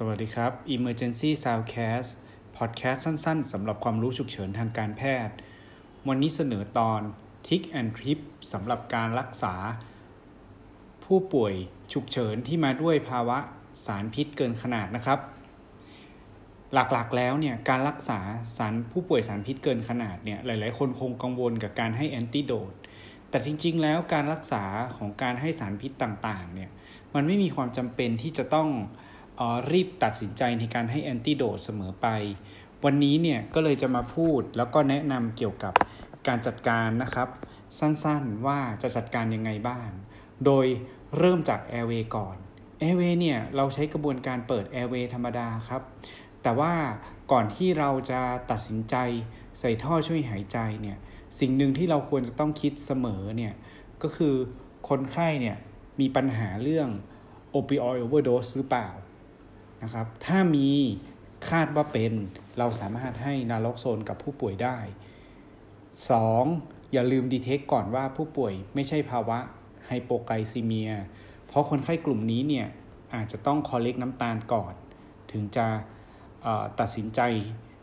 สวัสดีครับ Emergency Soundcast Podcast สั้นๆสำหรับความรู้ฉุกเฉินทางการแพทย์ วันนี้เสนอตอน Tick and Trip สำหรับการรักษา ผู้ป่วยฉุกเฉินที่มาด้วยภาวะสารพิษเกินขนาดนะครับ หลักๆแล้วเนี่ยการรักษาสารผู้ป่วยสารพิษเกินขนาดเนี่ยหลายๆ คนคงกังวลกับการให้แอนติโดดแต่จริง ๆ แล้วการรักษาของการให้สารพิษต่างๆเนี่ยมันไม่มีความจำเป็นที่จะต้อง รีบตัดสินใจในการให้แอนติโดดเสมอไป วันนี้เนี่ยก็เลยจะมาพูดแล้วก็แนะนำเกี่ยวกับการจัดการนะครับ สั้นๆว่าจะจัดการยังไงบ้าง โดยเริ่มจาก Airway ก่อน Airway เนี่ยเราใช้กระบวนการเปิด Airway ธรรมดาครับ แต่ว่าก่อนที่เราจะตัดสินใจใส่ท่อช่วยหายใจเนี่ยสิ่งหนึ่งที่เราควรจะต้องคิดเสมอเนี่ยก็คือคนไข้เนี่ยมีปัญหาเรื่อง opioid overdose หรือเปล่า นะครับ ถ้ามีคาดว่าเป็นเราสามารถให้นาล็อกโซนกับผู้ป่วยได้ 2. อย่าลืมดีเทคก่อนว่าผู้ป่วยไม่ใช่ภาวะไฮโปไกซีเมีย เพราะคนไข้กลุ่มนี้เนี่ยอาจจะต้องคอเล็กน้ำตาลก่อน ถึงจะตัดสินใจ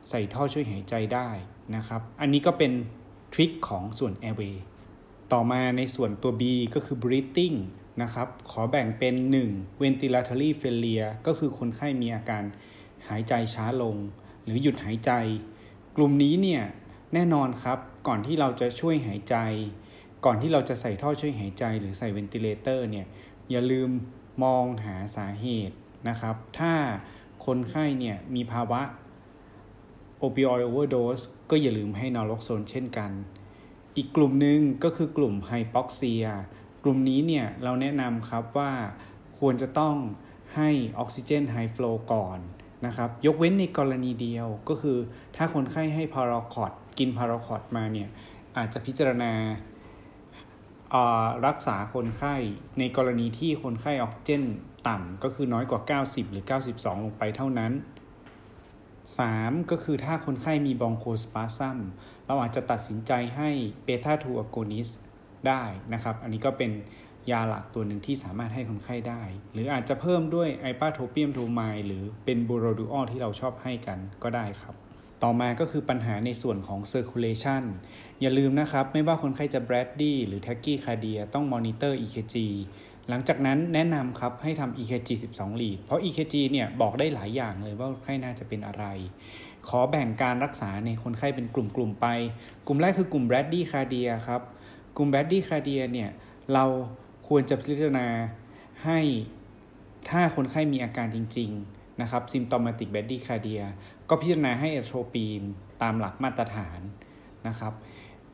ใส่ท่อช่วยหายใจได้นะครับ อันนี้ก็เป็น trick ของส่วน airway ต่อมาในส่วนตัว B ก็คือ breathing นะครับ ขอแบ่งเป็น 1. ventilatory failure ก็คือคนไข้มีอาการหายใจช้าลง หรือหยุดหายใจ กลุ่มนี้เนี่ยแน่นอนครับ ก่อนที่เราจะช่วยหายใจ ก่อนที่เราจะใส่ท่อช่วยหายใจ หรือใส่ ventilator เนี่ยอย่าลืมมองหาสาเหตุนะครับ ถ้าคนไข้เนี่ยมีภาวะ opioid overdose ก็อย่าลืมให้นอร็อกโซนเช่นกัน อีกกลุ่มหนึ่งก็คือกลุ่มไฮปอกเซีย กลุ่มนี้เนี่ยเราแนะนำครับว่าควรจะต้องให้ออกซิเจนไฮฟลูก่อนนะครับ ยกเว้นในกรณีเดียวก็คือถ้าคนไข้ให้พาราคอดกินพาราคอดมาเนี่ยอาจจะพิจารณารักษาคนไข้ในกรณีที่คนไข้ออกซิเจนต่ำก็คือน้อยกว่า 90 หรือ 92 ลงไปเท่านั้น 3. ก็คือถ้าคนไข้มี bronchospasm เราอาจจะตัดสินใจให้ beta two agonist ได้นะครับ อันนี้ก็เป็นยาหลักตัวหนึ่งที่สามารถให้คนไข้ได้ หรืออาจจะเพิ่มด้วย ipratropium bromide หรือเป็น Berodual ที่เราชอบให้กันก็ได้ครับ ต่อมาก็คือปัญหาในส่วนของ circulation อย่าลืมนะครับ ไม่ว่าคนไข้จะ Brady หรือ t a c h y c a r d i a ต้องมอนิเตอร์ EKG หลังจากนั้นแนะนำครับให้ทำ EKG 12ลีดเพราะ EKG เนี่ยบอกได้หลายอย่างเลยว่าไข้น่าจะเป็นอะไร ขอแบ่งการรักษาในคนไข้เป็นกลุ่มๆไป กลุ่มแรกคือกลุ่ม Brady Cardia ครับ กลุ่ม Brady Cardia เนี่ยเราควรจะพิจารณาให้ถ้าคนไข้มีอาการจริง ๆ นะครับ symptomatic Brady Cardia ก็พิจารณาให้ atropine ตามหลักมาตรฐานนะครับ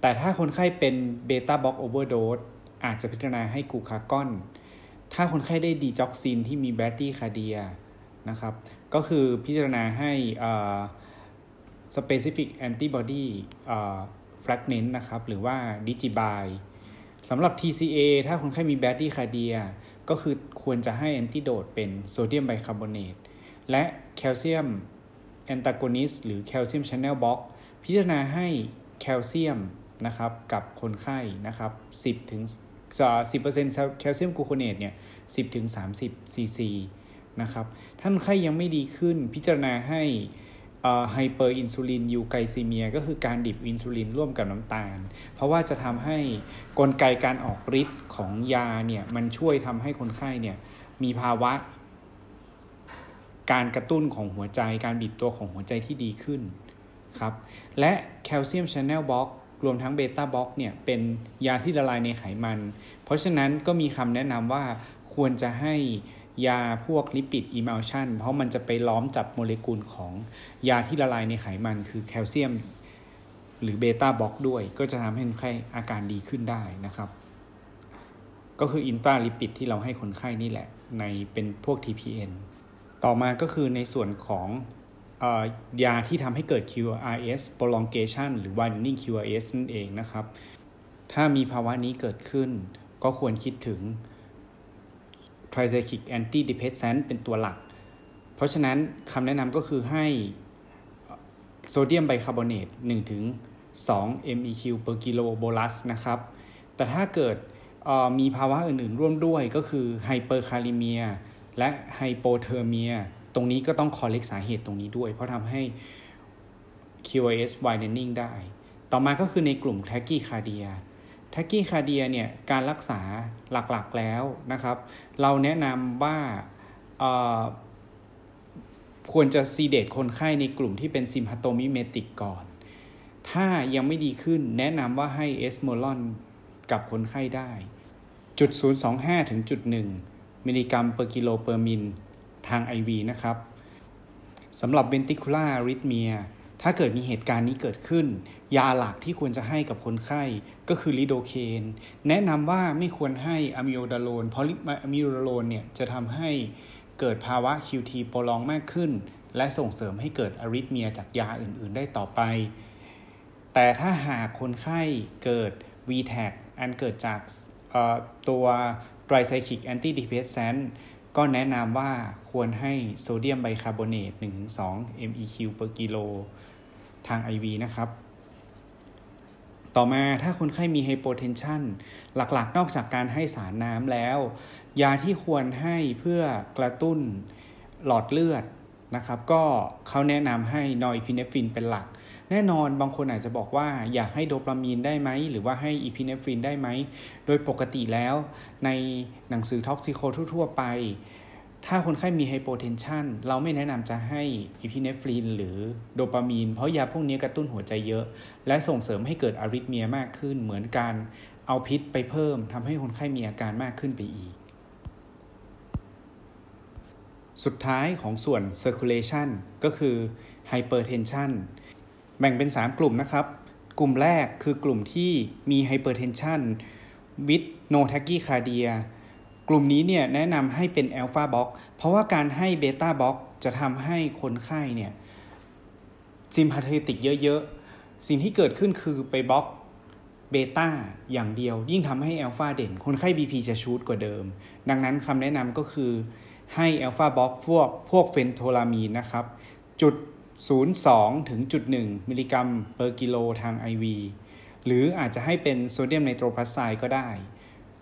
แต่ถ้าคนไข้เป็น beta block overdose อาจจะพิจารณาให้กูคากอน ถ้าคนไข้ได้ digoxin ที่มี bradycardia นะครับ ก็คือพิจารณาให้ specific antibody fragment นะครับ หรือว่า Digibind สำหรับ TCA ถ้าคนไข้มี bradycardia ก็คือควรจะให้ antidote เป็น sodium bicarbonateและ calcium antagonist หรือ calcium channel block พิจารณาให้แคลเซียมนะครับกับคนไข้นะครับ10ถึงสิบเปอร์เซ็นต์ calcium gluconate เนี่ยสิบถึงสามสิบซีซีนะครับถ้าคนไข้ยังไม่ดีขึ้นพิจารณาให้ hyperinsulin euglycemia ก็คือการ drip อินซูลินร่วมกับน้ำตาล เพราะว่าจะทำให้กลไกการออกฤทธิ์ของยาเนี่ยมันช่วยทำให้คนไข้เนี่ยมีภาวะ การกระตุ้นของหัวใจการบีบตัวของหัวใจที่ดีขึ้นครับและ calcium channel block รวมทั้ง beta block เนี่ยเป็นยาที่ละลายในไขมัน เพราะฉะนั้นก็มีคำแนะนำว่าควรจะให้ ยาพวก lipid emulsion เพราะมันจะไปล้อมจับโมเลกุลของยาที่ละลายในไขมันคือแคลเซียม หรือ beta block ด้วย ก็จะทำให้คนไข้อาการดีขึ้นได้นะครับ ก็คืออินตราลิปิดที่เราให้คนไข้นี่แหละ ในเป็นพวก TPN ต่อมาก็คือในส่วนของยาที่ทำให้เกิด QRS prolongation หรือ widening QRS นั่นเองนะครับ ถ้ามีภาวะนี้เกิดขึ้น ก็ควรคิดถึง tricyclic antidepressant เป็นตัวหลัก เพราะฉะนั้นคำแนะนำก็คือให้โซเดียมไบคาร์บอเนต1ถึง2 MEQ per kilo bolus นะครับ แต่ถ้าเกิดมีภาวะอื่นๆร่วมด้วยก็คือ hyperkalemia และ hypothermia ตรงนี้ก็ต้อง correct สาเหตุตรงนี้ด้วย เพราะทำให้ QRS widening ได้ ต่อมาก็คือในกลุ่ม t a c h y c a r d i a t a c h y c a r d i a เนี่ยการรักษาหลักๆแล้วนะครับ เราแนะนำว่าควรจะ sedate คนไข้ในกลุ่มที่เป็น sympathomimetic ก่อน ถ้ายังไม่ดีขึ้นแนะนำว่าให้ esmolol กับคนไข้ได้จุด025 ถึงจุด1มิลลิกรัม per กิโล per min ทาง IV นะครับสำหรับ VT ถ้าเกิดมีเหตุการณ์นี้เกิดขึ้น ยาหลักที่ควรจะให้กับคนไข้ก็คือ lidocaine แนะนำว่าไม่ควรให้ amiodarone เพราะamiodarone เนี่ยจะทำให้เกิดภาวะ QT prolong มากขึ้น และส่งเสริมให้เกิด arrhythmia จากยาอื่น ๆ ได้ต่อไป แต่ถ้าหากคนไข้เกิด VTach อันเกิดจากตัว tricyclic antidepressant ก็แนะนำว่าควรให้ sodium bicarbonate 1-2 MEq per กิโล ทาง IV นะครับ ต่อมาถ้าคนไข้มี hypotensionหลักๆ นอกจากการให้สารน้ำแล้ว ยาที่ควรให้เพื่อกระตุ้นหลอดเลือดนะครับ ก็เขาแนะนำให้ norepinephrine เป็นหลัก แน่นอนบางคนอาจจะบอกว่าอยากให้โดปามีนได้ไหม หรือว่าให้อีพิเนฟินได้ไหม โดยปกติแล้วในหนังสือ toxico ทั่ว ๆ ไป ถ้าคนไข้มี hypotension เราไม่แนะนำจะให้อีพิเนฟรีนหรือโดปามีน เพราะยาพวกนี้กระตุ้นหัวใจเยอะ และส่งเสริมให้เกิดอาริทเมียมากขึ้น เหมือนการเอาพิษไปเพิ่มทำให้คนไข้มีอาการมากขึ้นไปอีก สุดท้ายของส่วน circulation ก็คือ hypertension แบ่งเป็น 3 กลุ่มนะครับ กลุ่มแรกคือกลุ่มที่มี hypertension with no tachycardia กลุ่มนี้เนี่ยแนะนำให้เป็นแอลฟาบล็อกเพราะว่าการให้เบต้าบล็อกจะทำให้คนไข้เนี่ยsympathetic เยอะๆ สิ่งที่เกิดขึ้นคือไป block beta อย่างเดียว ยิ่งทำให้แอลฟาเด่น คนไข้ BP จะ shoot กว่าเดิม ดังนั้นคำแนะนำก็คือให้ alpha block พวกพวก phentolamine นะครับ จุด 02 ถึงจุด 1 มิลลิกรัม per กิโลทาง IV หรืออาจจะให้เป็น sodium nitroprusside ก็ได้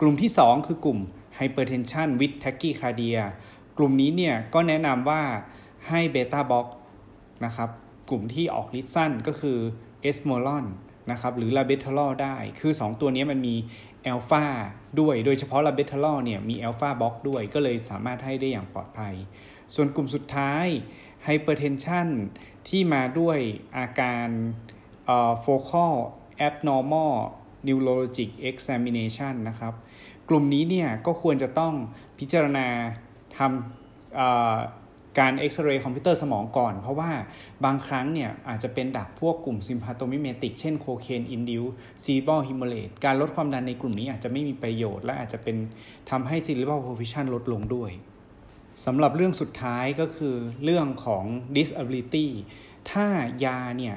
กลุ่มที่ 2 คือกลุ่ม hypertension with tachycardia กลุ่มนี้เนี่ยก็แนะนำว่าให้ beta block นะครับกลุ่มที่ออกฤทธิ์สั้นก็คือ esmolol นะครับหรือ labetalol ได้ คือ 2 ตัวนี้มันมีแอลฟาด้วย โดยเฉพาะ labetalol เนี่ยมี alpha block ด้วย ก็เลยสามารถให้ได้อย่างปลอดภัย ส่วนกลุ่มสุดท้าย hypertension ที่มาด้วยอาการโฟกัลแอบนอร์มอลนิวโรลจิกเอ็กซ m มิเนชันนะครับ กลุ่มนี้เนี่ยก็ควรจะต้องพิจารณาทำการเอ็กซเรย์คอมพิวเตอร์สมองก่อน เพราะว่าบางครั้งเนี่ยอาจจะเป็น drug พวกกลุ่ม sympathomimetic เช่น cocaine induce cerebral hemorrhage การลดความดันในกลุ่มนี้อาจจะไม่มีประโยชน์ และอาจจะเป็นทำให้ cerebral perfusion ลดลงด้วยสำหรับเรื่องสุดท้ายก็คือเรื่องของ disability ถ้ายาเนี่ย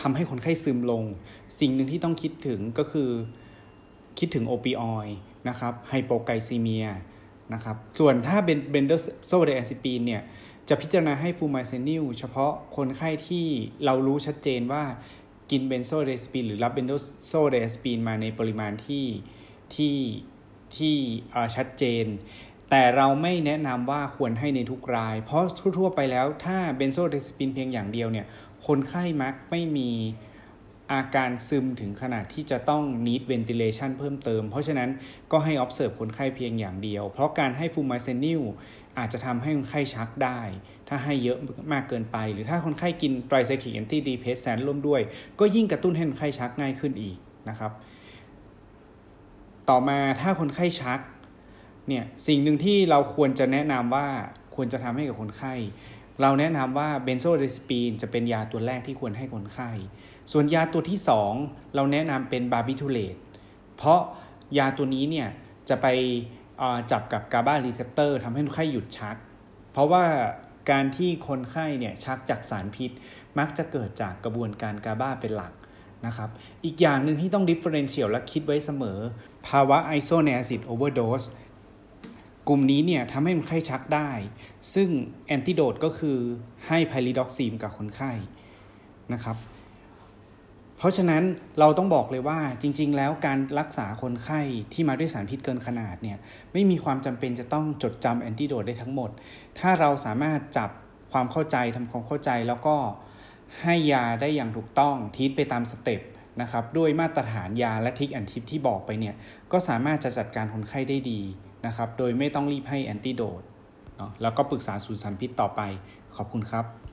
ทำให้คนไข้ซึมลง สิ่งหนึ่งที่ต้องคิดถึงก็คือ คิดถึง opioid นะครับ hypoglycemia นะครับส่วนถ้าเป็น benzodiazepine เนี่ยจะพิจารณาให้ flumazenil เฉพาะคนไข้ที่เรารู้ชัดเจนว่ากิน benzodiazepine หรือรับ benzodiazepine มาในปริมาณที่ที่ที่ชัดเจน แต่เราไม่แนะนำว่าควรให้ในทุกราย เพราะทั่วๆไปแล้วถ้า benzodiazepine เพียงอย่างเดียวเนี่ยคนไข้มักไม่มี อาการซึมถึงขนาดที่จะต้อง need ventilation เพิ่มเติม เพราะฉะนั้นก็ให้ observe คนไข้เพียงอย่างเดียว เพราะการให้ flumazenil อาจจะทำให้คนไข้ชักได้ ถ้าให้เยอะมากเกินไป หรือถ้าคนไข้กิน tricyclic antidepressant ร่วมด้วย ก็ยิ่งกระตุ้นให้คนไข้ชักง่ายขึ้นอีกนะครับ ต่อมาถ้าคนไข้ชักเนี่ยสิ่งหนึ่งที่เราควรจะแนะนำว่าควรจะทำให้กับคนไข้ เราแนะนำว่า benzodiazepine จะเป็นยาตัวแรกที่ควรให้คนไข้ ส่วนยาตัวที่ 2 เราแนะนำเป็น barbiturate เพราะยาตัวนี้เนี่ยจะไปจับกับ GABA receptor ทำให้คนไข้หยุดชัก เพราะว่าการที่คนไข้เนี่ยชักจากสารพิษ มักจะเกิดจากกระบวนการ GABA เป็นหลักนะครับ อีกอย่างหนึ่งที่ต้อง differential และคิดไว้เสมอ ภาวะ isoniazid overdose กลุ่มนี้เนี่ยทำให้คนไข้ชักได้ ซึ่งแอนติโดดก็คือให้ไพลิดอกซีมกับคนไข้นะครับ เพราะฉะนั้นเราต้องบอกเลยว่าจริง ๆ แล้วการรักษาคนไข้ที่มาด้วยสารพิษเกินขนาดเนี่ยไม่มีความจำเป็นจะต้องจดจำแอนติโดดได้ทั้งหมด ถ้าเราสามารถจับความเข้าใจทำความเข้าใจแล้วก็ให้ยาได้อย่างถูกต้องทีทไปตามสเต็ปนะครับด้วยมาตรฐานยาและทิกแอนทิปที่บอกไปเนี่ยก็สามารถจะจัดการคนไข้ได้ดี นะครับ โดยไม่ต้องรีบให้แอนติโดดเนาะแล้วก็ปรึกษาสูตรสารพิษต่อไป ขอบคุณครับ